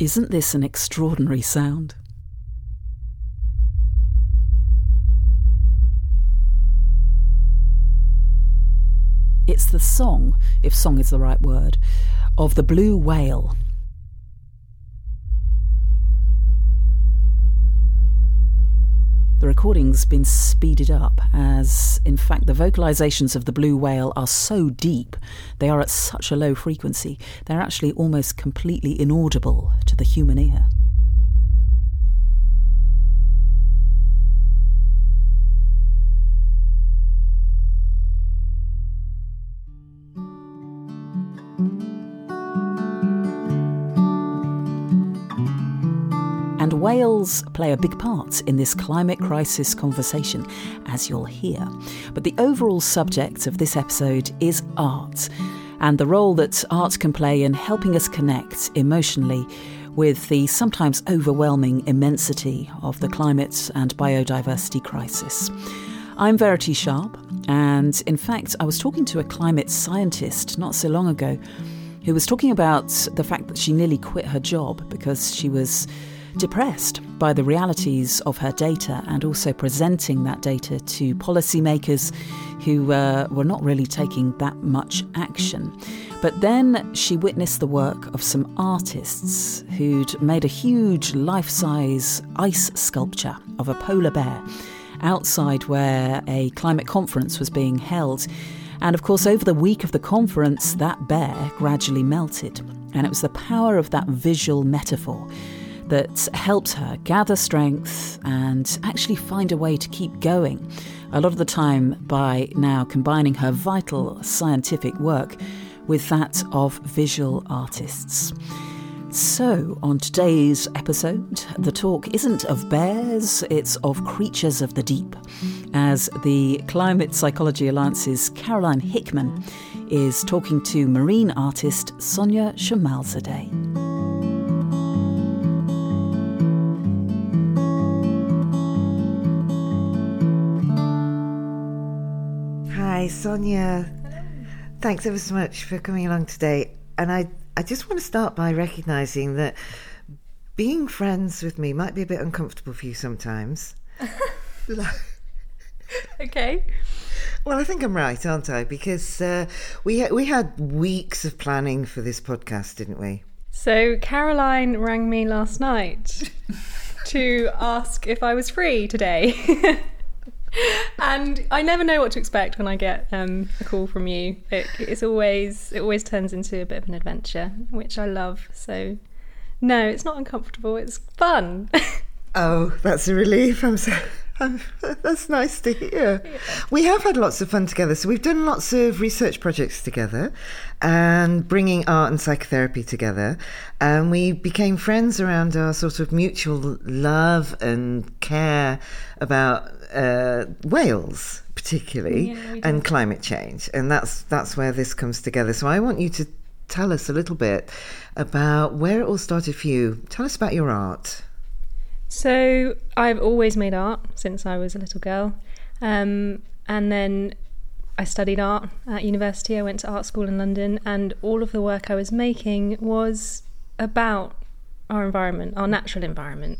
Isn't this an extraordinary sound? It's the song, if song is the right word, of the blue whale. The recording's been speeded up as, in fact, the vocalizations of the blue whale are so deep, they are at such a low frequency, they're actually almost completely inaudible to the human ear. Whales play a big part in this climate crisis conversation, as you'll hear. But the overall subject of this episode is art, and the role that art can play in helping us connect emotionally with the sometimes overwhelming immensity of the climate and biodiversity crisis. I'm Verity Sharp, and in fact, I was talking to a climate scientist not so long ago who was talking about the fact that she nearly quit her job because she was depressed by the realities of her data and also presenting that data to policymakers who uh, were not really taking that much action. But then she witnessed the work of some artists who'd made a huge life size ice sculpture of a polar bear outside where a climate conference was being held. And of course, over the week of the conference, that bear gradually melted. And it was the power of that visual metaphor that helped her gather strength and actually find a way to keep going. A lot of the time by now combining her vital scientific work with that of visual artists. So, on today's episode, the talk isn't of bears, it's of creatures of the deep, as the Climate Psychology Alliance's Caroline Hickman is talking to marine artist Sonia Shomalzadeh. Hi, Sonia. Thanks ever so much for coming along today. And I, I just want to start by recognizing that being friends with me might be a bit uncomfortable for you sometimes. okay. Well, I think I'm right, aren't I? Because uh, we we had weeks of planning for this podcast, didn't we? So Caroline rang me last night to ask if I was free today. and I never know what to expect when I get um, a call from you. It, it's always it always turns into a bit of an adventure, which I love. So, no, it's not uncomfortable. It's fun. oh, that's a relief. I'm so. that's nice to hear. Yeah. We have had lots of fun together. So we've done lots of research projects together and bringing art and psychotherapy together. And we became friends around our sort of mutual love and care about uh, whales, particularly, yeah, and climate change, and that's that's where this comes together. So I want you to tell us a little bit about where it all started for you. Tell us about your art. So I've always made art since I was a little girl, um, and then I studied art at university. I went to art school in London, and all of the work I was making was about our environment, our natural environment.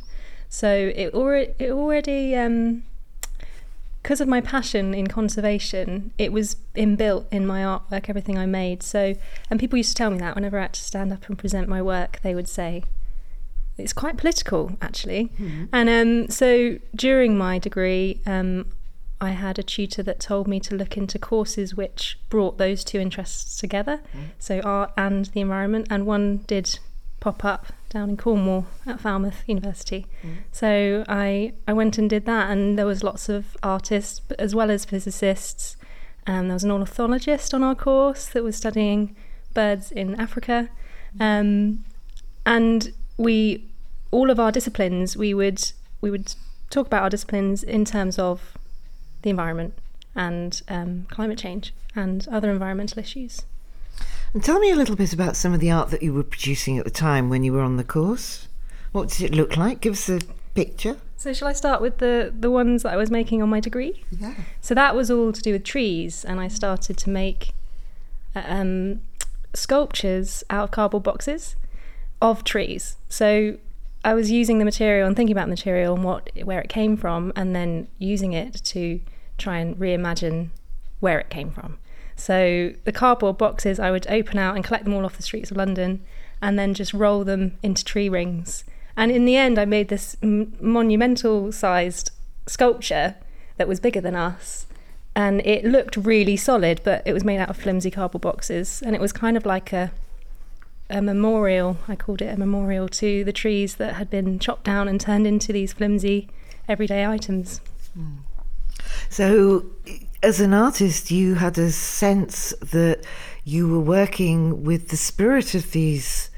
So it already, it already um, because of my passion in conservation, it was inbuilt in my artwork, everything I made. So, and people used to tell me that whenever I had to stand up and present my work, they would say, it's quite political, actually. Mm-hmm. And um, so during my degree, um, I had a tutor that told me to look into courses which brought those two interests together, mm-hmm. so art and the environment. And one did pop up down in Cornwall at Falmouth University. Mm. So I I went and did that, and there was lots of artists as well as physicists. Um, there was an ornithologist on our course that was studying birds in Africa, um, and we all of our disciplines we would we would talk about our disciplines in terms of the environment and um, climate change and other environmental issues. And tell me a little bit about some of the art that you were producing at the time when you were on the course. What did it look like? Give us a picture. So shall I start with the the ones that I was making on my degree? Yeah. So that was all to do with trees, and I started to make uh, um, sculptures out of cardboard boxes of trees. So I was using the material and thinking about the material and what where it came from, and then using it to try and reimagine where it came from. So the cardboard boxes I would open out and collect them all off the streets of London, and then just roll them into tree rings. And in the end, I made this m- monumental sized sculpture that was bigger than us. And it looked really solid, but it was made out of flimsy cardboard boxes. And it was kind of like a a memorial. I called it a memorial to the trees that had been chopped down and turned into these flimsy everyday items. Hmm. So, as an artist, you had a sense that you were working with the spirit of these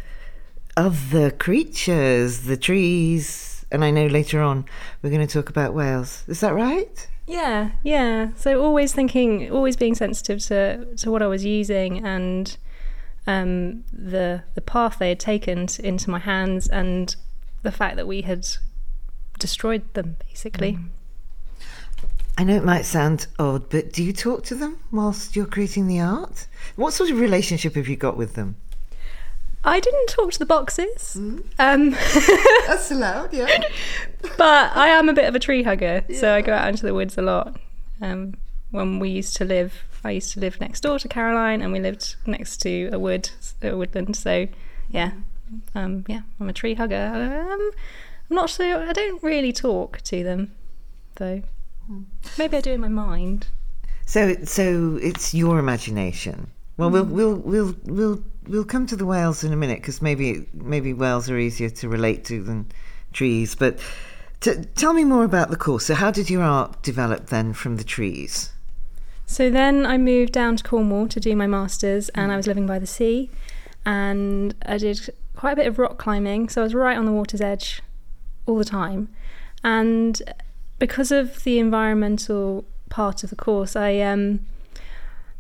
other creatures, the trees, and I know later on we're going to talk about whales. Is that right? Yeah, yeah. So always thinking, always being sensitive to to what I was using and um, the the path they had taken into my hands and the fact that we had destroyed them, basically. I know it might sound odd, but do you talk to them whilst you're creating the art? What sort of relationship have you got with them? I didn't talk to the boxes, um, That's allowed, yeah. but I am a bit of a tree hugger, so I go out into the woods a lot. Um, when we used to live, I used to live next door to Caroline, and we lived next to a wood, a woodland. So, yeah, um, yeah, I'm a tree hugger. Um, I'm not sure. I don't really talk to them, though. Hmm. Maybe I do in my mind. So, so it's your imagination. Well, we'll hmm. we'll we'll we'll we'll come to the whales in a minute because maybe maybe whales are easier to relate to than trees. But t- tell me more about the course. So, how did your art develop then from the trees? So then I moved down to Cornwall to do my masters, and I was living by the sea, and I did quite a bit of rock climbing. So I was right on the water's edge all the time, and because of the environmental part of the course, I um,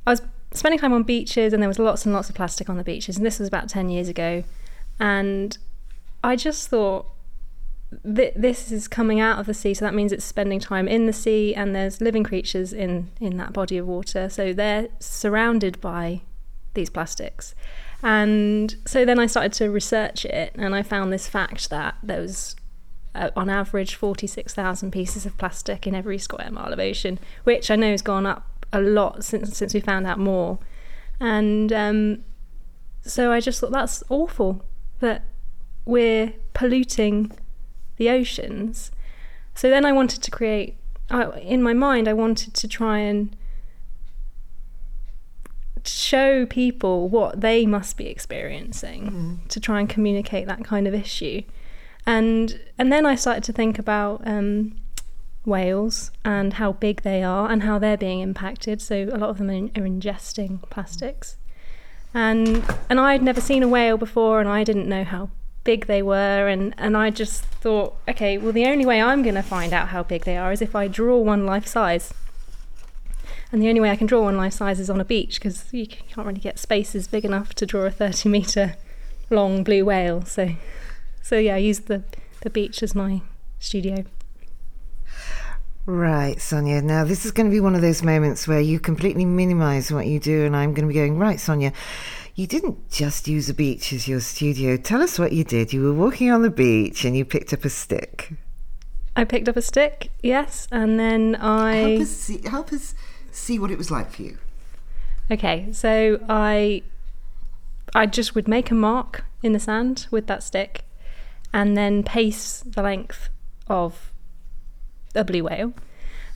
I was spending time on beaches, and there was lots and lots of plastic on the beaches, and this was about ten years ago, and I just thought th- this is coming out of the sea, so that means it's spending time in the sea, and there's living creatures in in that body of water, so they're surrounded by these plastics. And so then I started to research it, and I found this fact that there was, uh, on average, 46,000 pieces of plastic in every square mile of ocean, which I know has gone up a lot since since we found out more. And um, so I just thought that's awful that we're polluting the oceans. So then I wanted to create, I, in my mind, I wanted to try and show people what they must be experiencing to try and communicate that kind of issue. And and then I started to think about um, whales and how big they are and how they're being impacted. So a lot of them are, are ingesting plastics, and and I'd never seen a whale before, and I didn't know how big they were, and and I just thought, okay, well the only way I'm going to find out how big they are is if I draw one life size. And the only way I can draw one life size is on a beach because you can't really get spaces big enough to draw a 30 metre long blue whale. So, so yeah, I use the, the beach as my studio. Right, Sonia. Now, this is going to be one of those moments where you completely minimize what you do, and I'm going to be going, right, Sonia, you didn't just use a beach as your studio. Tell us what you did. You were walking on the beach and you picked up a stick. I picked up a stick, yes, and then I. see, help us see what it was like for you. Okay, so I I just would make a mark in the sand with that stick and then pace the length of a blue whale.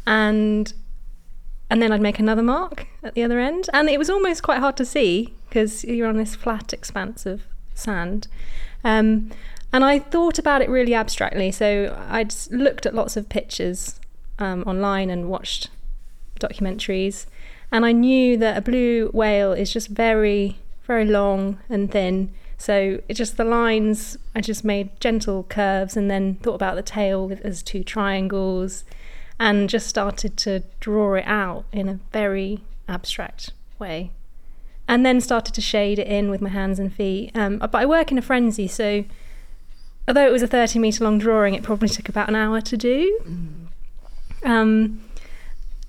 And and then I'd make another mark at the other end. And it was almost quite hard to see because you're on this flat expanse of sand. Um, and I thought about it really abstractly. So I'd looked at lots of pictures um, online and watched documentaries. And I knew that a blue whale is just very, very long and thin. So it just the lines, I just made gentle curves and then thought about the tail as two triangles and just started to draw it out in a very abstract way. And then started to shade it in with my hands and feet. Um, but I work in a frenzy, so although it was a 30 metre long drawing, it probably took about an hour to do. Um,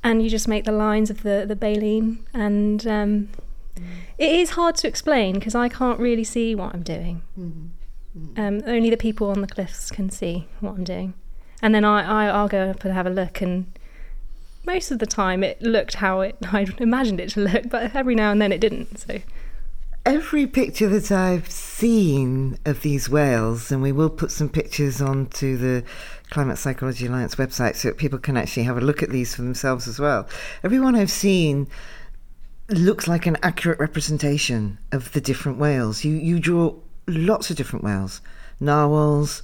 and you just make the lines of the the baleen and um, it is hard to explain because I can't really see what I'm doing Um, only the people on the cliffs can see what I'm doing, and then I, I I'll go up and have a look and. Most of the time, it looked how it I imagined it to look, but every now and then it didn't. So Every picture that I've seen of these whales, and we will put some pictures onto the Climate Psychology Alliance website so that people can actually have a look at these for themselves as well. Everyone I've seen looks like an accurate representation of the different whales. You you draw lots of different whales, narwhals,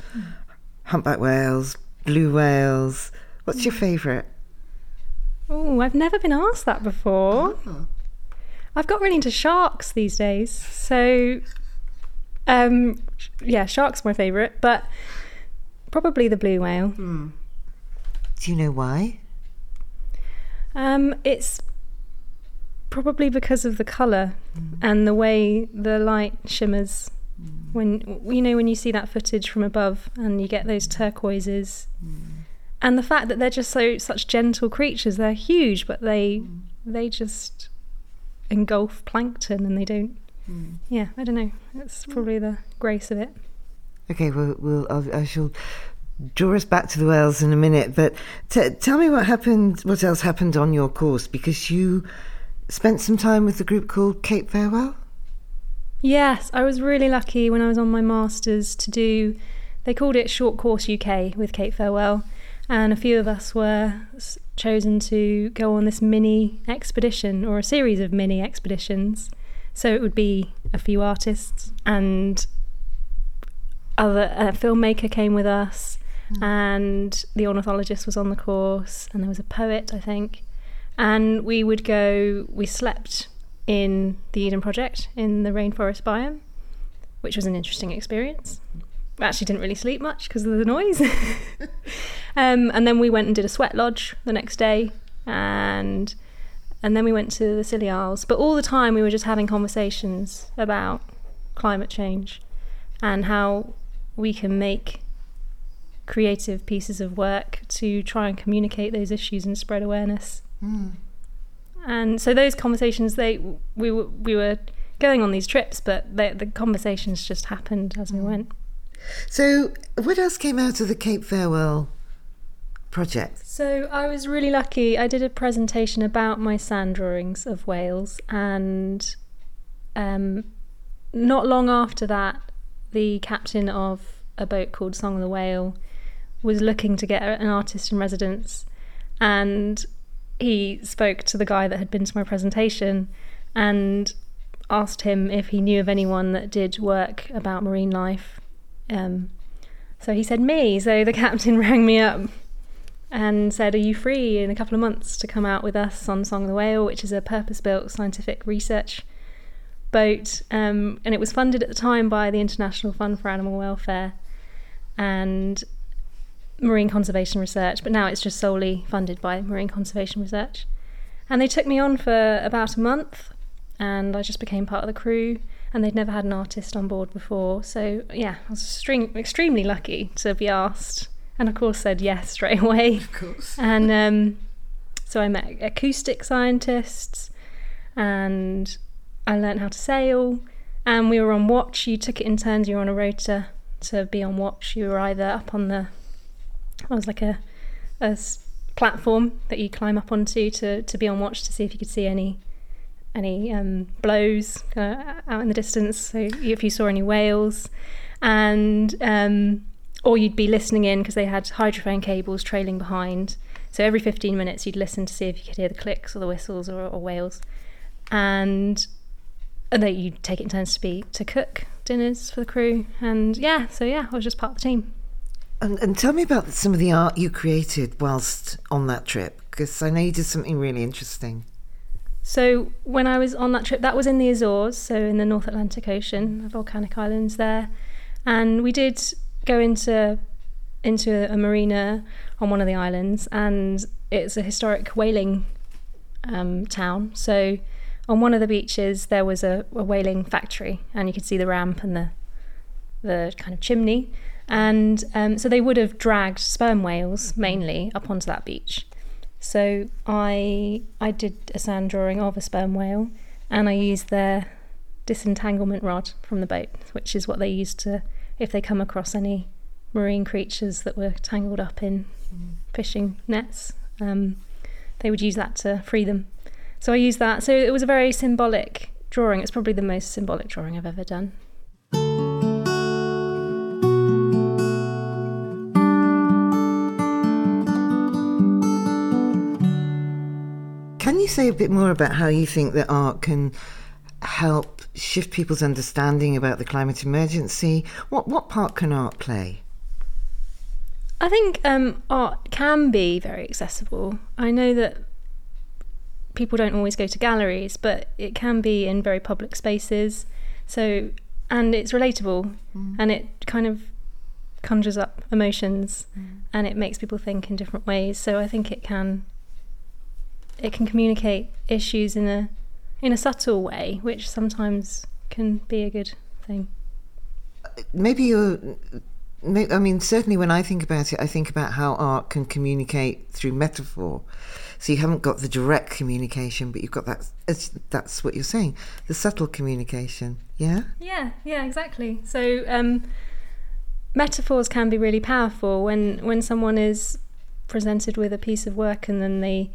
humpback whales, blue whales. What's your favourite? Oh, I've never been asked that before. I've got really into sharks these days. So, um, yeah, sharks my favourite, but probably the blue whale. Do you know why? Um, it's probably because of the colour and the way the light shimmers. When you know when you see that footage from above and you get those turquoises, and the fact that they're just so such gentle creatures. They're huge, but they they just engulf plankton and they don't. Yeah, I don't know. It's probably the grace of it. Okay, well, we'll I'll, I shall draw us back to the whales in a minute. But t- tell me what happened. What else happened on your course? Because you spent some time with the group called Cape Farewell. Yes, I was really lucky when I was on my masters to do. They called it Short Course UK with Cape Farewell, and a few of us were chosen to go on this mini expedition or a series of mini expeditions. So it would be a few artists and other a filmmaker came with us, hmm. and the ornithologist was on the course, and there was a poet, I think, and we would go. We slept in the Eden Project in the rainforest biome, which was an interesting experience. We actually didn't really sleep much because of the noise. um, and then we went and did a sweat lodge the next day, and and then we went to the Scilly Isles. But all the time we were just having conversations about climate change and how we can make creative pieces of work to try and communicate those issues and spread awareness and so those conversations they we were we were going on these trips but they, the conversations just happened as we went. So, what else came out of the Cape Farewell project? so i was really lucky. I did a presentation about my sand drawings of whales and um, not long after that the captain of a boat called song of the whale was looking to get an artist in residence and he spoke to the guy that had been to my presentation and asked him if he knew of anyone that did work about marine life. Um, so he said me. So the captain rang me up and said, Are you free in a couple of months to come out with us on Song of the Whale, which is a purpose built scientific research boat? Um, and it was funded at the time by the International Fund for Animal Welfare and marine conservation research, but now it's just solely funded by marine conservation research. And they took me on for about a month, and I just became part of the crew. And they'd never had an artist on board before, so yeah, I was extreme, extremely lucky to be asked, and of course said yes straight away. Of course. And um, so I met acoustic scientists, and I learned how to sail. And we were on watch. You took it in turns. You were on a rota to be on watch. You were either up on the, it was like a, a platform that you climb up onto to to be on watch to see if you could see any any um, blows uh, out in the distance. So if you saw any whales, and um, or you'd be listening in because they had hydrophone cables trailing behind. So every 15 minutes you'd listen to see if you could hear the clicks or the whistles or, or whales, and and then you'd take it in turns to be to cook dinners for the crew. And yeah, so yeah, I was just part of the team. And, and tell me about some of the art you created whilst on that trip, because I know you did something really interesting. So when I was on that trip, that was in the Azores, so in the North Atlantic Ocean, the volcanic islands there, and we did go into into a marina on one of the islands, and it's a historic whaling um, town. So on one of the beaches, there was a, a whaling factory, and you could see the ramp and the the kind of chimney, and um, so they would have dragged sperm whales mainly up onto that beach. So I I did a sand drawing of a sperm whale, and I used their disentanglement rod from the boat, which is what they used to if they come across any marine creatures that were tangled up in fishing nets, um, they would use that to free them. So I used that. So it was a very symbolic drawing. It's probably the most symbolic drawing I've ever done. You say a bit more about how you think that art can help shift people's understanding about the climate emergency? What what part can art play? I think um, art can be very accessible. I know that people don't always go to galleries, but it can be in very public spaces. So, and it's relatable, mm. and it kind of conjures up emotions, mm. and it makes people think in different ways. So, I think it can it can communicate issues in a in a subtle way, which sometimes can be a good thing. Maybe you're. I mean, certainly when I think about it, I think about how art can communicate through metaphor. So you haven't got the direct communication, but you've got that. That's what you're saying, the subtle communication. Yeah. Yeah. Yeah. Exactly. So um, metaphors can be really powerful when when someone is presented with a piece of work and then they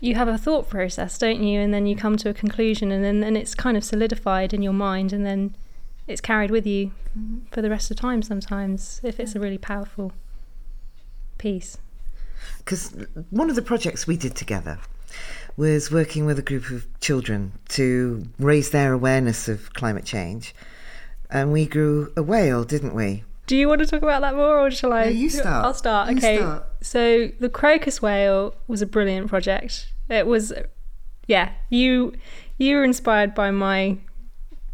you have a thought process, don't you? And then you come to a conclusion, and then and it's kind of solidified in your mind, and then it's carried with you mm-hmm. for the rest of time. Sometimes, if it's a really powerful piece. Because one of the projects we did together was working with a group of children to raise their awareness of climate change, and we grew a whale, didn't we? Do you want to talk about that more, or shall I? No, you start. I'll start. You okay. Start. So the crocus whale was a brilliant project. It was, yeah. You you were inspired by my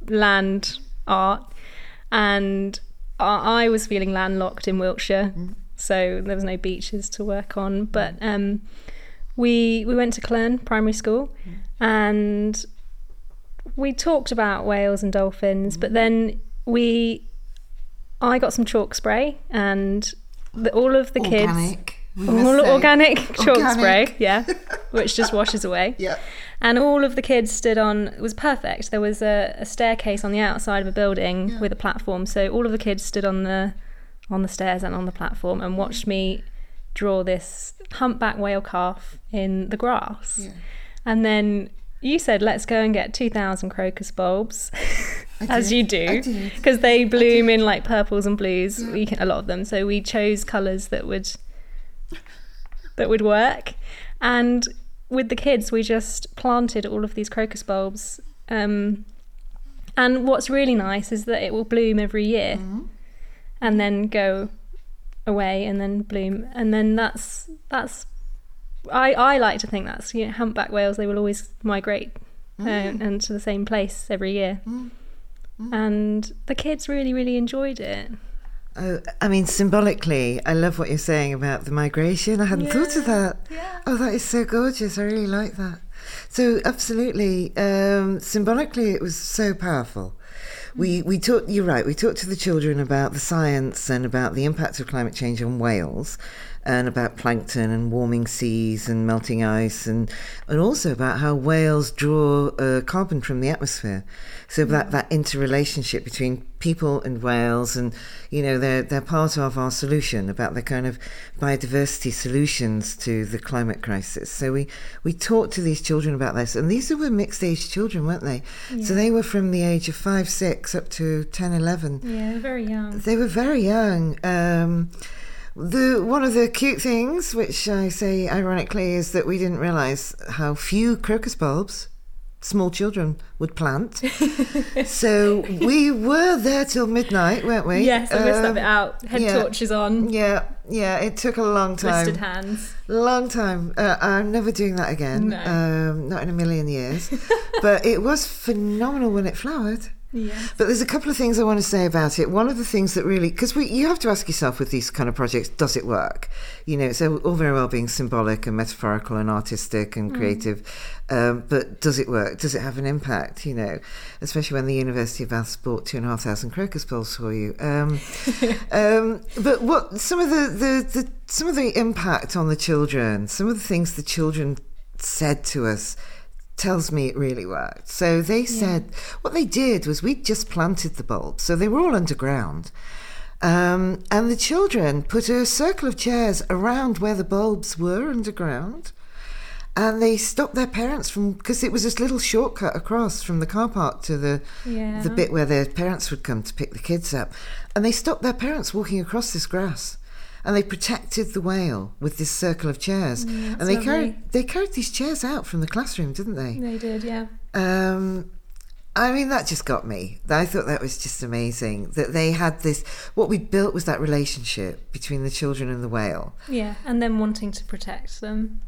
land art, and I, was feeling landlocked in Wiltshire, mm. so there was no beaches to work on. But um, we we went to Clun Primary School, mm. and we talked about whales and dolphins, mm. but then we I got some chalk spray and the, all of the organic, kids all organic chalk organic. spray, yeah, which just washes away. Yeah. And all of the kids stood on it was perfect. There was a, a staircase on the outside of a building yeah. with a platform, so all of the kids stood on the on the stairs and on the platform and watched me draw this humpback whale calf in the grass. Yeah. And then you said, let's go and get 2,000 crocus bulbs, as you do, because they bloom in like purples and blues, yeah. we, a lot of them. So we chose colours that would that would work. And with the kids, we just planted all of these crocus bulbs. Um, and what's really nice is that it will bloom every year mm-hmm. and then go away and then bloom. And then that's that's I, I like to think that's you know humpback whales they will always migrate uh, mm. and to the same place every year mm. Mm. and the kids really really enjoyed it. Oh i mean symbolically i love what you're saying about the migration. I hadn't yeah. thought of that. Yeah. oh that is so gorgeous. I really like that. So absolutely um, symbolically it was so powerful. We we talked you're right we talked to the children about the science and about the impact of climate change on whales and about plankton and warming seas and melting ice, and, and also about how whales draw uh, carbon from the atmosphere. So that, that interrelationship between people and whales, and you know they're they're part of our solution about the kind of biodiversity solutions to the climate crisis. So we we talked to these children about this, and these were mixed age children, weren't they? Yeah. So they were from the age of five, six up to 10, 11. Yeah, very young. They were very young. Um, the one of the cute things, which I say ironically, is that we didn't realise how few crocus bulbs small children would plant. so we were there till midnight, weren't we? Yes, I missed um, that bit out. Head yeah, torches on. Yeah, yeah. It took a long time. Twisted hands. Long time. Uh, I'm never doing that again. No. Um, not in a million years. but it was phenomenal when it flowered. Yes. But there's a couple of things I want to say about it. One of the things that really, because we, you have to ask yourself with these kind of projects, does it work? You know, it's all very well being symbolic and metaphorical and artistic and mm. creative, um, but does it work? Does it have an impact? You know, especially when the University of Bath bought two and a half thousand crocus balls for you. Um, um, but what some of the, the, the some of the impact on the children, some of the things the children said to us tells me it really worked. So they said yeah. what they did was we just planted the bulbs. So they were all underground. Um, and the children put a circle of chairs around where the bulbs were underground. And they stopped their parents from because it was this little shortcut across from the car park to the Yeah. the bit where their parents would come to pick the kids up, and they stopped their parents walking across this grass, and they protected the whale with this circle of chairs, and they lovely. carried they carried these chairs out from the classroom, didn't they? They did, yeah. Um, I mean, that just got me. I thought that was just amazing that they had this. What we built was that relationship between the children and the whale. Yeah. And then wanting to protect them,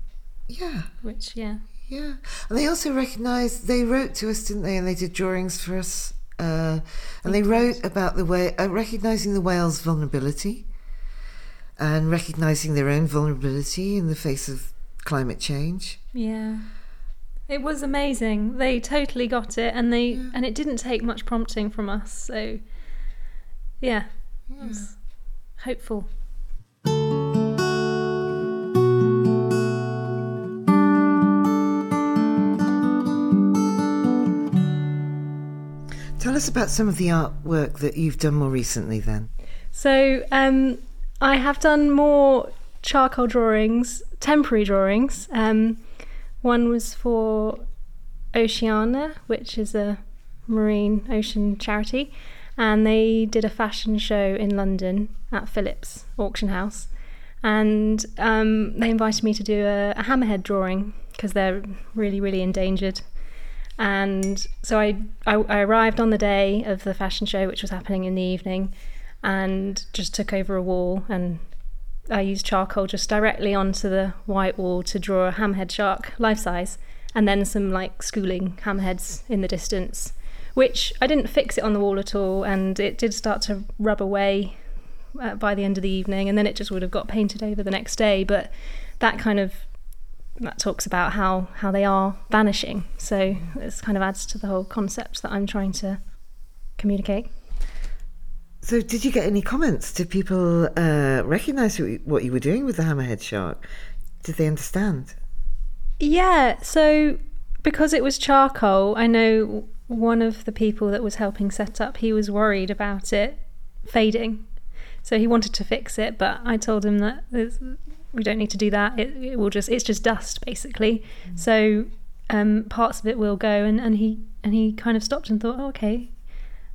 Yeah, which, yeah. yeah. And they also recognised. They wrote to us, didn't they? And they did drawings for us. Uh, and they wrote about the way uh, recognising the whale's vulnerability, and recognising their own vulnerability in the face of climate change. Yeah. It was amazing. They totally got it and they and it didn't take much prompting from us. So yeah. Was hopeful. Tell us about some of the artwork that you've done more recently. Then. So um I have done more charcoal drawings, temporary drawings. Um one was for Oceana, which is a marine ocean charity, and they did a fashion show in London at Phillips Auction House. And um, they invited me to do a, a hammerhead drawing because they're really, really endangered. And so I, I, I arrived on the day of the fashion show, which was happening in the evening, and just took over a wall and I used charcoal just directly onto the white wall to draw a hammerhead shark life size and then some like schooling hammerheads in the distance which I didn't fix it on the wall at all and it did start to rub away uh, by the end of the evening and then it just would have got painted over the next day but that kind of that talks about how how they are vanishing. So this kind of adds to the whole concept that I'm trying to communicate So, did you get any comments? Did people uh, recognise what you- were doing with the hammerhead shark? Did they understand? Yeah, so because it was charcoal, I know one of the people that was helping set up, he was worried about it fading. So he wanted to fix it, but I told him that we don't need to do that. It, it will just it's just dust basically. So um, parts of it will go and, and he and he kind of stopped and thought, oh, okay.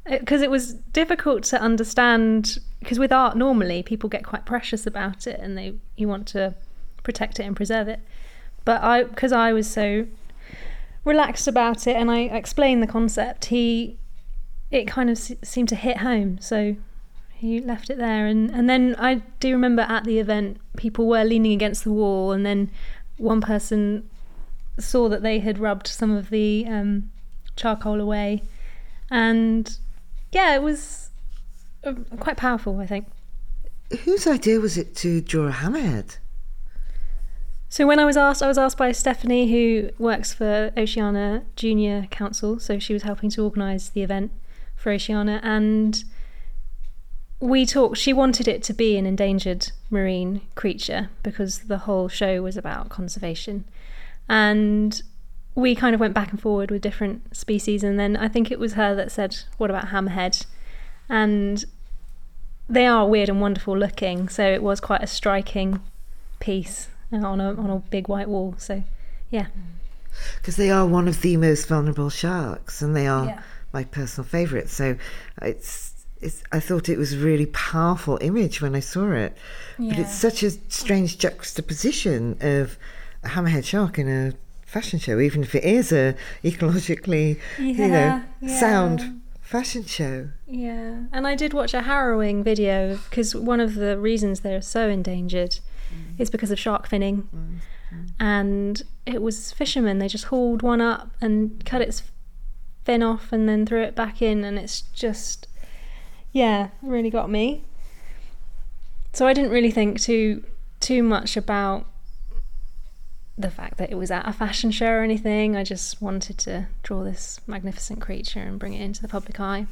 Because it was difficult to understand because with art normally people get quite precious about it and they you want to protect it and preserve it. But I because I was so relaxed about it and I explained the concept he it kind of se- seemed to hit home. So he left it there and and then I do remember at the event people were leaning against the wall and then one person saw that they had rubbed some of the um, charcoal away and yeah it was uh, quite powerful I think Whose idea was it to draw a hammerhead? So when I was asked, I was asked by Stephanie, who works for Oceana Junior Council. So she was helping to organise the event for Oceana, and we talked. She wanted it to be an endangered marine creature because the whole show was about conservation, and we kind of went back and forward with different species. And then I think it was her that said, "What about hammerhead?" And they are weird and wonderful looking, so it was quite a striking piece on a on a big white wall. So, yeah, mm. Because they are one of the most vulnerable sharks, and they are Yeah. my personal favourite. So, it's. It's, I thought it was a really powerful image when I saw it, but it's such a strange juxtaposition of a hammerhead shark in a fashion show, even if it is a ecologically, you know, Yeah, yeah. sound fashion show. yeah. And I did watch a harrowing video because one of the reasons they're so endangered mm. is because of shark finning, mm, mm. and it was fishermen. They just hauled one up and cut its fin off and then threw it back in, and it's just, yeah, really got me. So I didn't really think too too much about the fact that it was at a fashion show or anything. I just wanted to draw this magnificent creature and bring it into the public eye.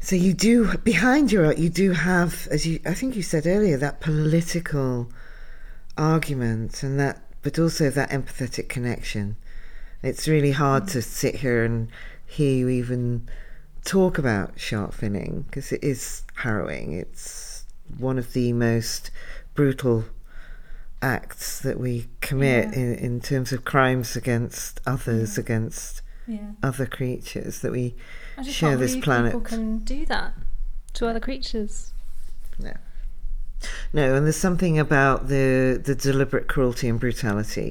So you do behind your art, you do have, as you, I think you said earlier, that political argument and that, but also that empathetic connection. It's really hard to sit here and hear you even talk about shark finning because it is harrowing. It's one of the most brutal acts that we commit Yeah. in, in terms of crimes against others, mm. Yeah. against other creatures that we share this planet. people can do that to other creatures. no. No, and there's something about the the deliberate cruelty and brutality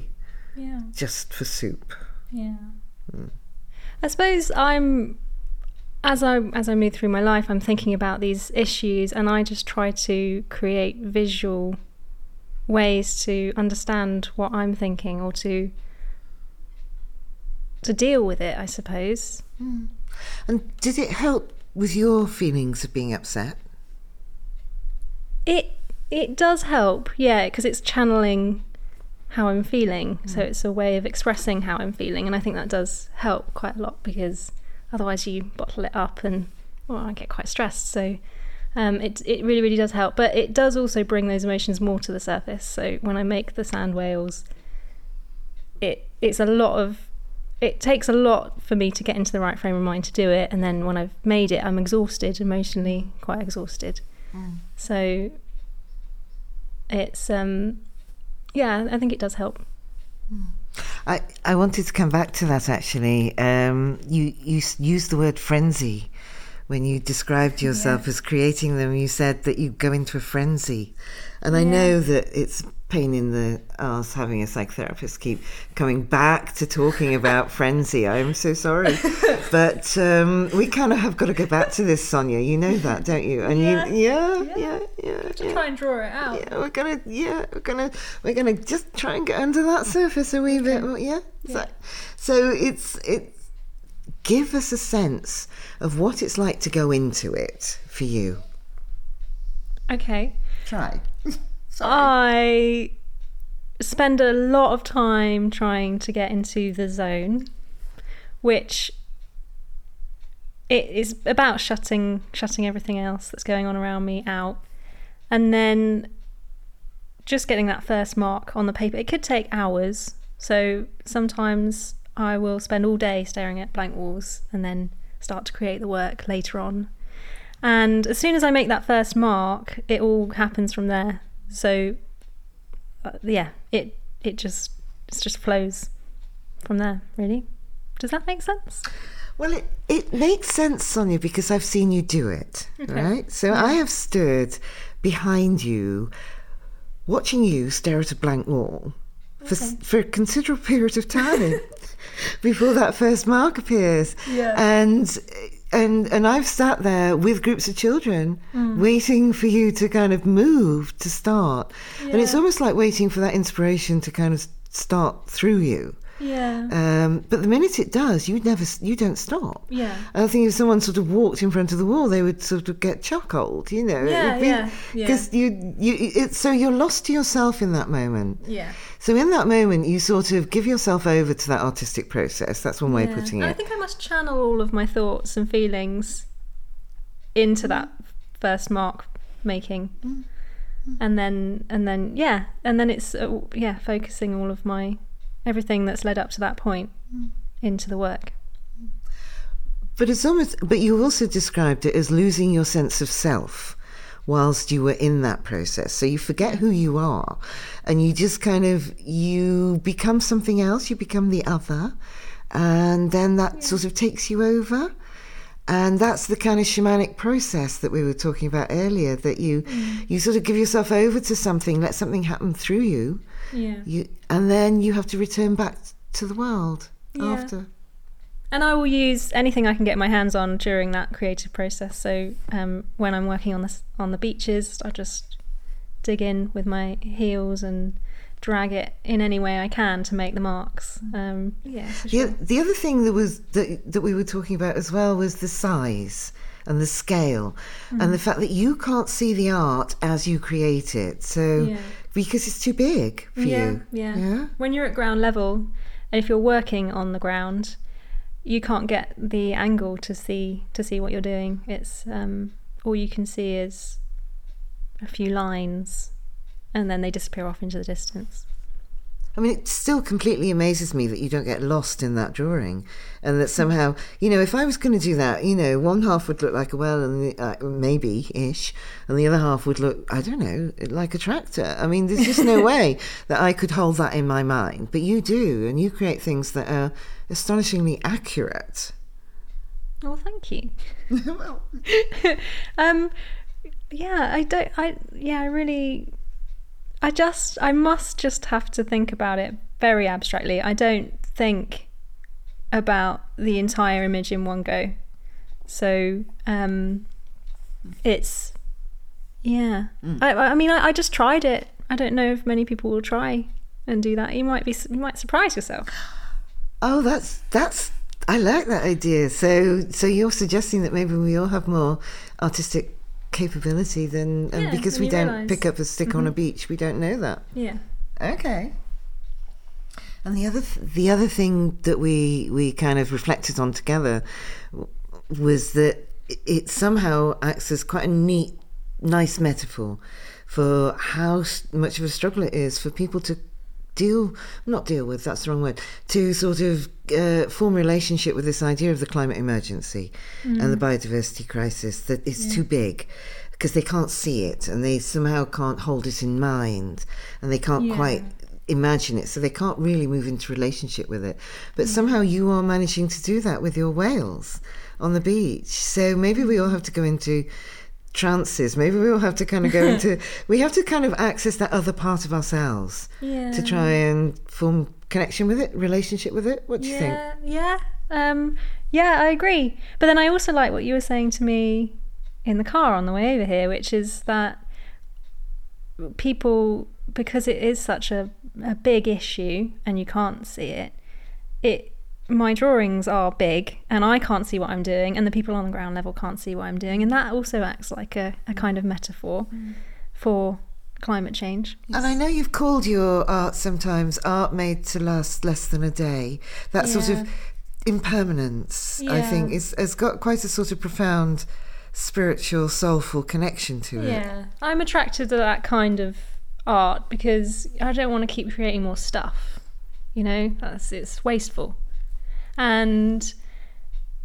Yeah. just for soup. Yeah. Mm. I suppose I'm as I as I move through my life, I'm thinking about these issues, and I just try to create visual ways to understand what I'm thinking or to to deal with it. I suppose. Mm. And did it help with your feelings of being upset? It it does help, yeah, because it's channeling how I'm feeling. So mm. it's a way of expressing how I'm feeling, and I think that does help quite a lot because otherwise you bottle it up and well, I get quite stressed. So um, it it really really does help, but it does also bring those emotions more to the surface. So when I make the sand whales, it it's a lot of it takes a lot for me to get into the right frame of mind to do it, and then when I've made it, I'm exhausted emotionally, quite exhausted. So it's um yeah, I think it does help. I, I wanted to come back to that actually. Um, you you used the word frenzy when you described yourself as creating them. You said that you go into a frenzy, and I know that it's pain in the arse having a psychotherapist keep coming back to talking about frenzy. I'm so sorry, but um, we kind of have got to go back to this, Sonia. You know that, don't you? And Yeah. you, yeah, yeah, yeah. yeah. Try and draw it out. Yeah, we're gonna yeah, we're gonna we're gonna just try and get under that surface a wee bit more, yeah. So, so it's it's give us a sense of what it's like to go into it for you. Okay. Try. I spend a lot of time trying to get into the zone, which it is about shutting shutting everything else that's going on around me out, and then just getting that first mark on the paper. It could take hours, so sometimes I will spend all day staring at blank walls and then start to create the work later on. And as soon as I make that first mark, it all happens from there. So, uh, yeah, it it just it just flows from there. Really, does that make sense? Well, it, it makes sense, Sonia, because I've seen you do it, right? So I have stood behind you, watching you stare at a blank wall for, s for a considerable period of time before that first mark appears. Yeah. And and and I've sat there with groups of children mm. waiting for you to kind of move to start. And it's almost like waiting for that inspiration to kind of start through you. Yeah. Um, but the minute it does, you never, you don't stop. Yeah. I think if someone sort of walked in front of the wall, they would sort of get chuckled, you know. Yeah, yeah, yeah. Because you, you, it's so you're lost to yourself in that moment. Yeah. So in that moment, you sort of give yourself over to that artistic process. That's one way of putting it. I think I must channel all of my thoughts and feelings into that first mark making, and then and then yeah, and then it's uh, yeah focusing all of my everything that's led up to that point mm. into the work. But it's almost, but you also described it as losing your sense of self whilst you were in that process. So you forget who you are and you just kind of, you become something else, you become the other. And then that sort of takes you over. And that's the kind of shamanic process that we were talking about earlier that you, mm. you sort of give yourself over to something, let something happen through you, Yeah. you, and then you have to return back to the world Yeah. after. And I will use anything I can get my hands on during that creative process. So um, when I'm working on the on the beaches, I just dig in with my heels and drag it in any way I can to make the marks. Um, yeah, for The, the other thing that was that, that we were talking about as well was the size and the scale and the fact that you can't see the art as you create it. So Yeah. Because it's too big for yeah, you. yeah. Yeah. When you're at ground level, and if you're working on the ground, you can't get the angle to see to see what you're doing. It's um, all you can see is a few lines, and then they disappear off into the distance. I mean, it still completely amazes me that you don't get lost in that drawing, and that somehow, you know, if I was going to do that, you know, one half would look like a well, and the, uh, maybe ish, and the other half would look, I don't know, like a tractor. I mean, there's just no way that I could hold that in my mind, but you do, and you create things that are astonishingly accurate. Oh, thank you. um, yeah, I don't. I yeah, I really I just, I must just have to think about it very abstractly. I don't think about the entire image in one go. So um, it's, yeah. Mm. I, I mean, I, I just tried it. I don't know if many people will try and do that. You might be, you might surprise yourself. Oh, that's that's. I like that idea. So, so you're suggesting that maybe we all have more artistic capability than and yeah, because we don't realise. pick up a stick mm-hmm. on a mm-hmm. beach we don't know that yeah okay and the other th- the other thing that we we kind of reflected on together was that it somehow acts as quite a neat nice metaphor for how much of a struggle it is for people to deal not deal with that's the wrong word to sort of uh, form a relationship with this idea of the climate emergency mm. and the mm. biodiversity crisis that it's yeah. too big because they can't see it and they somehow can't hold it in mind and they can't yeah. quite imagine it so they can't really move into relationship with it but mm. somehow you are managing to do that with your whales on the beach so maybe we all have to go into trances. Maybe we'll have to kind of go into. we have to kind of access that other part of ourselves yeah. to try and form connection with it, relationship with it. What do you think? Yeah, um, yeah, I agree. But then I also like what you were saying to me in the car on the way over here, which is that people, because it is such a, a big issue and you can't see it, it my drawings are big and I can't see what I'm doing, and the people on the ground level can't see what I'm doing. And that also acts like a, a kind of metaphor mm. for climate change. And I know you've called your art sometimes art made to last less than a day. That yeah. sort of impermanence, yeah. I think, is, has got quite a sort of profound spiritual, soulful connection to it. Yeah, I'm attracted to that kind of art because I don't want to keep creating more stuff. You know, that's it's wasteful and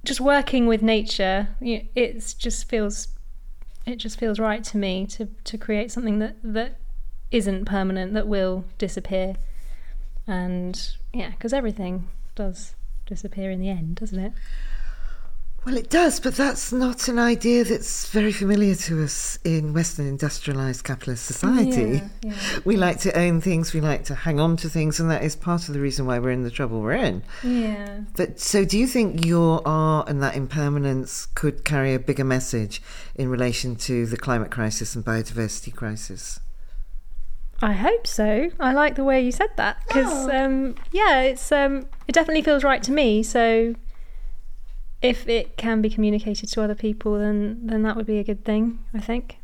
just working with nature it just feels it just feels right to me to to create something that that isn't permanent that will disappear. And yeah because everything does disappear in the end doesn't it well, it does, but that's not an idea that's very familiar to us in Western industrialized capitalist society. Yeah, yeah. We like to own things, we like to hang on to things, and that is part of the reason why we're in the trouble we're in. Yeah. But so do you think your art and that impermanence could carry a bigger message in relation to the climate crisis and biodiversity crisis? I hope so. I like the way you said that because, oh. um, yeah, it's um, it definitely feels right to me. So if it can be communicated to other people, then then that would be a good thing. I think.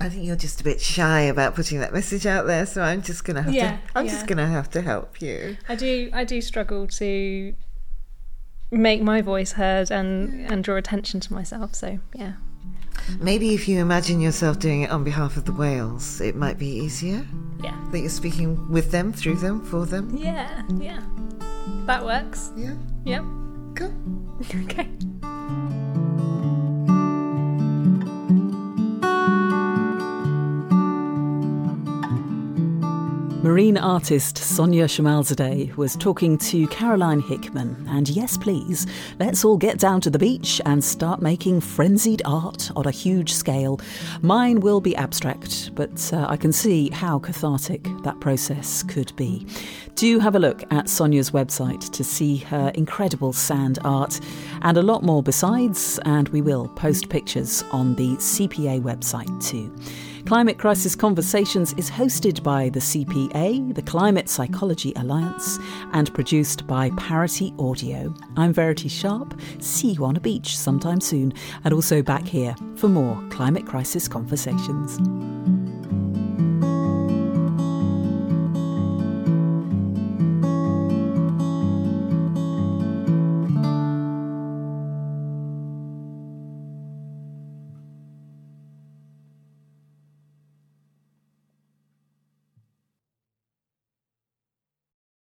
I think you're just a bit shy about putting that message out there, so I'm just gonna have yeah, to. I'm yeah. just gonna have to help you. I do. I do struggle to make my voice heard and and draw attention to myself. So yeah. Maybe if you imagine yourself doing it on behalf of the whales, it might be easier. Yeah. That you're speaking with them, through them, for them. Yeah. Yeah. That works. Yeah. Yep. Okay. Marine artist Sonia Shomalzadeh was talking to Caroline Hickman. And yes, please, let's all get down to the beach and start making frenzied art on a huge scale. Mine will be abstract, but uh, I can see how cathartic that process could be. Do have a look at Sonia's website to see her incredible sand art and a lot more besides, and we will post pictures on the CPA website too. Climate Crisis Conversations is hosted by the CPA, the Climate Psychology Alliance, and produced by Parity Audio. I'm Verity Sharp. See you on a beach sometime soon, and also back here for more Climate Crisis Conversations.